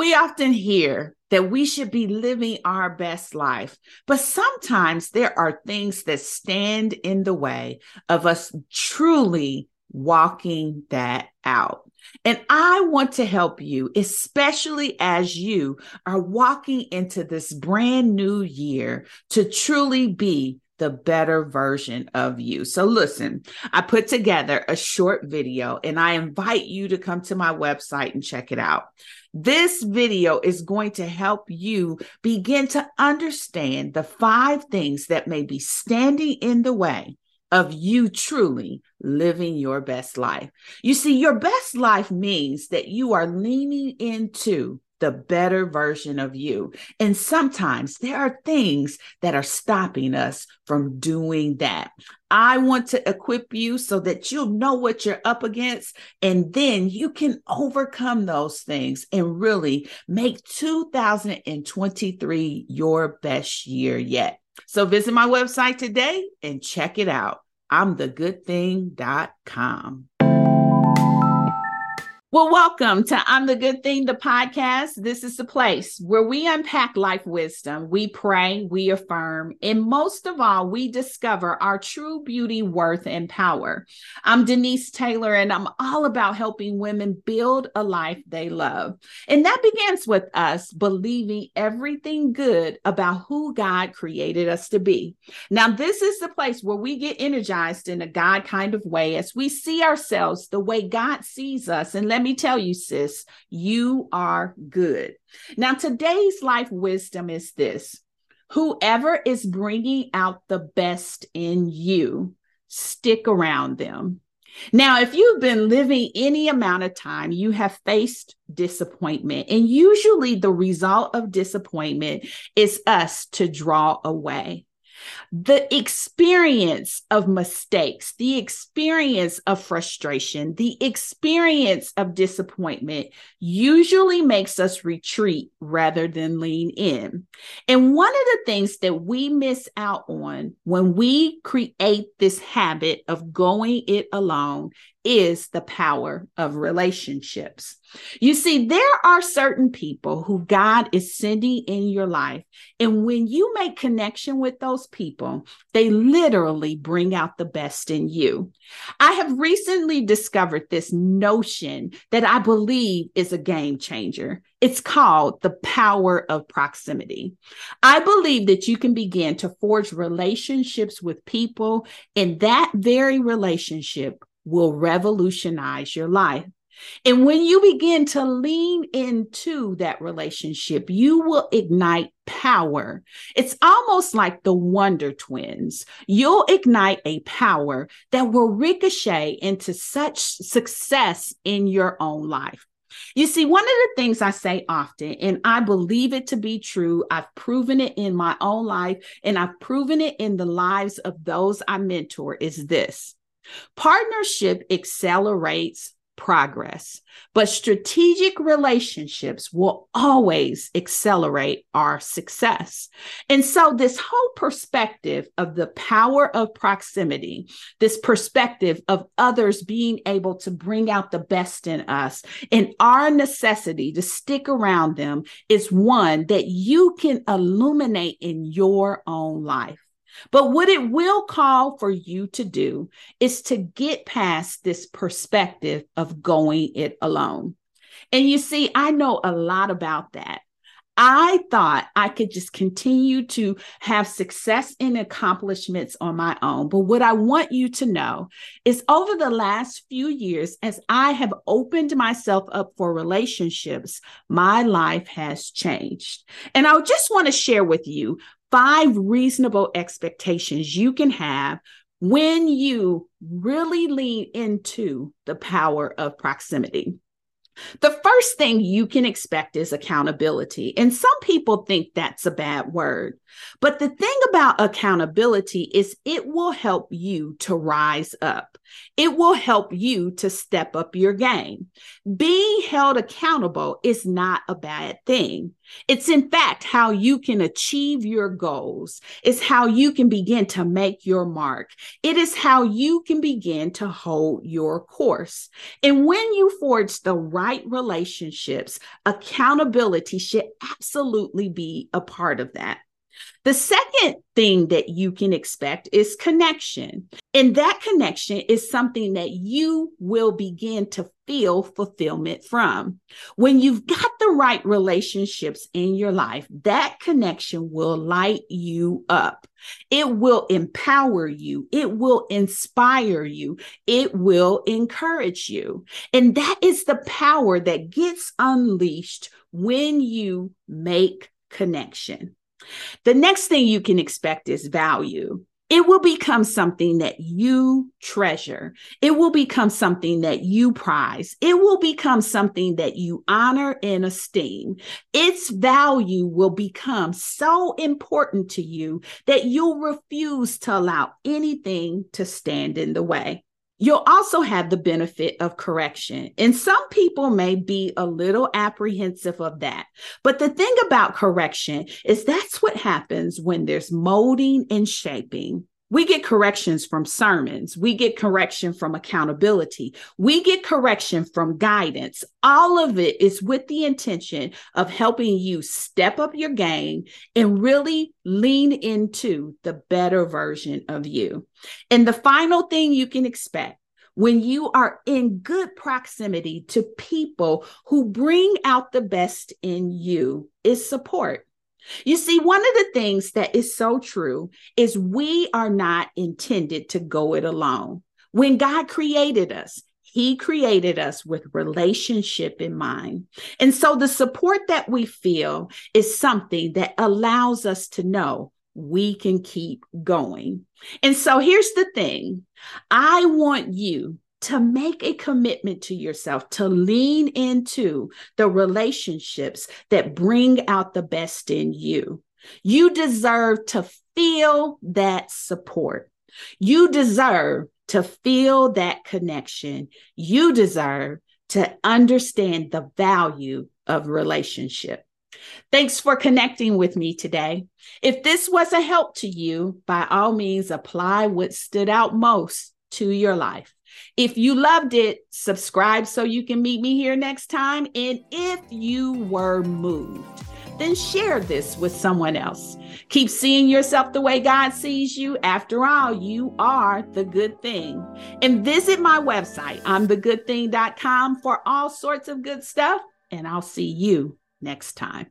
We often hear that we should be living our best life, but sometimes there are things that stand in the way of us truly walking that out. And I want to help you, especially as you are walking into this brand new year, to truly be the better version of you. So, listen, I put together a short video and I invite you to come to my website and check it out. This video is going to help you begin to understand the five things that may be standing in the way of you truly living your best life. You see, your best life means that you are leaning into the better version of you. And sometimes there are things that are stopping us from doing that. I want to equip you so that you'll know what you're up against, and then you can overcome those things and really make 2023 your best year yet. So visit my website today and check it out. imthegoodthing.com. Well, welcome to I'm the Good Thing, the podcast. This is the place where we unpack life wisdom, we pray, we affirm, and most of all, we discover our true beauty, worth, and power. I'm Denise Taylor, and I'm all about helping women build a life they love. And that begins with us believing everything good about who God created us to be. Now, this is the place where we get energized in a God kind of way as we see ourselves the way God sees us and let let me tell you, sis, you are good. Now, today's life wisdom is this whoever is bringing out the best in you, stick around them. Now, if you've been living any amount of time, you have faced disappointment. And usually the result of disappointment is us to draw away the experience of mistakes, the experience of frustration, the experience of disappointment usually makes us retreat rather than lean in. And one of the things that we miss out on when we create this habit of going it alone is the power of relationships. You see, there are certain people who God is sending in your life. And when you make connection with those people, they literally bring out the best in you. I have recently discovered this notion that I believe is a game changer. It's called the power of proximity. I believe that you can begin to forge relationships with people, and that very relationship will revolutionize your life. And when you begin to lean into that relationship, you will ignite power. It's almost like the Wonder Twins. You'll ignite a power that will ricochet into such success in your own life. You see, one of the things I say often, and I believe it to be true, I've proven it in my own life and I've proven it in the lives of those I mentor, is this Partnership accelerates progress, but strategic relationships will always accelerate our success. And so, this whole perspective of the power of proximity, this perspective of others being able to bring out the best in us, and our necessity to stick around them is one that you can illuminate in your own life. But what it will call for you to do is to get past this perspective of going it alone. And you see, I know a lot about that. I thought I could just continue to have success and accomplishments on my own. But what I want you to know is over the last few years, as I have opened myself up for relationships, my life has changed. And I just want to share with you five reasonable expectations you can have when you really lean into the power of proximity. The first thing you can expect is accountability. And some people think that's a bad word. But the thing about accountability is it will help you to rise up, it will help you to step up your game. Being held accountable is not a bad thing. It's in fact how you can achieve your goals. It's how you can begin to make your mark. It is how you can begin to hold your course. And when you forge the right relationships, accountability should absolutely be a part of that. The second thing that you can expect is connection. And that connection is something that you will begin to feel fulfillment from. When you've got right relationships in your life, that connection will light you up. It will empower you. It will inspire you. It will encourage you. And that is the power that gets unleashed when you make connection. The next thing you can expect is value. It will become something that you treasure. It will become something that you prize. It will become something that you honor and esteem. Its value will become so important to you that you'll refuse to allow anything to stand in the way. You'll also have the benefit of correction. And some people may be a little apprehensive of that. But the thing about correction is that's what happens when there's molding and shaping. We get corrections from sermons. We get correction from accountability. We get correction from guidance. All of it is with the intention of helping you step up your game and really lean into the better version of you. And the final thing you can expect when you are in good proximity to people who bring out the best in you is support. You see, one of the things that is so true is we are not intended to go it alone. When God created us, he created us with relationship in mind. And so the support that we feel is something that allows us to know we can keep going. And so here's the thing I want you to make a commitment to yourself, to lean into the relationships that bring out the best in you. You deserve to feel that support. You deserve to feel that connection. You deserve to understand the value of relationship. Thanks for connecting with me today. If this was a help to you, by all means, apply what stood out most to your life. If you loved it, subscribe so you can meet me here next time. And if you were moved, then share this with someone else. Keep seeing yourself the way God sees you. After all, you are the good thing. And visit my website, imthegoodthing.com, for all sorts of good stuff. And I'll see you next time.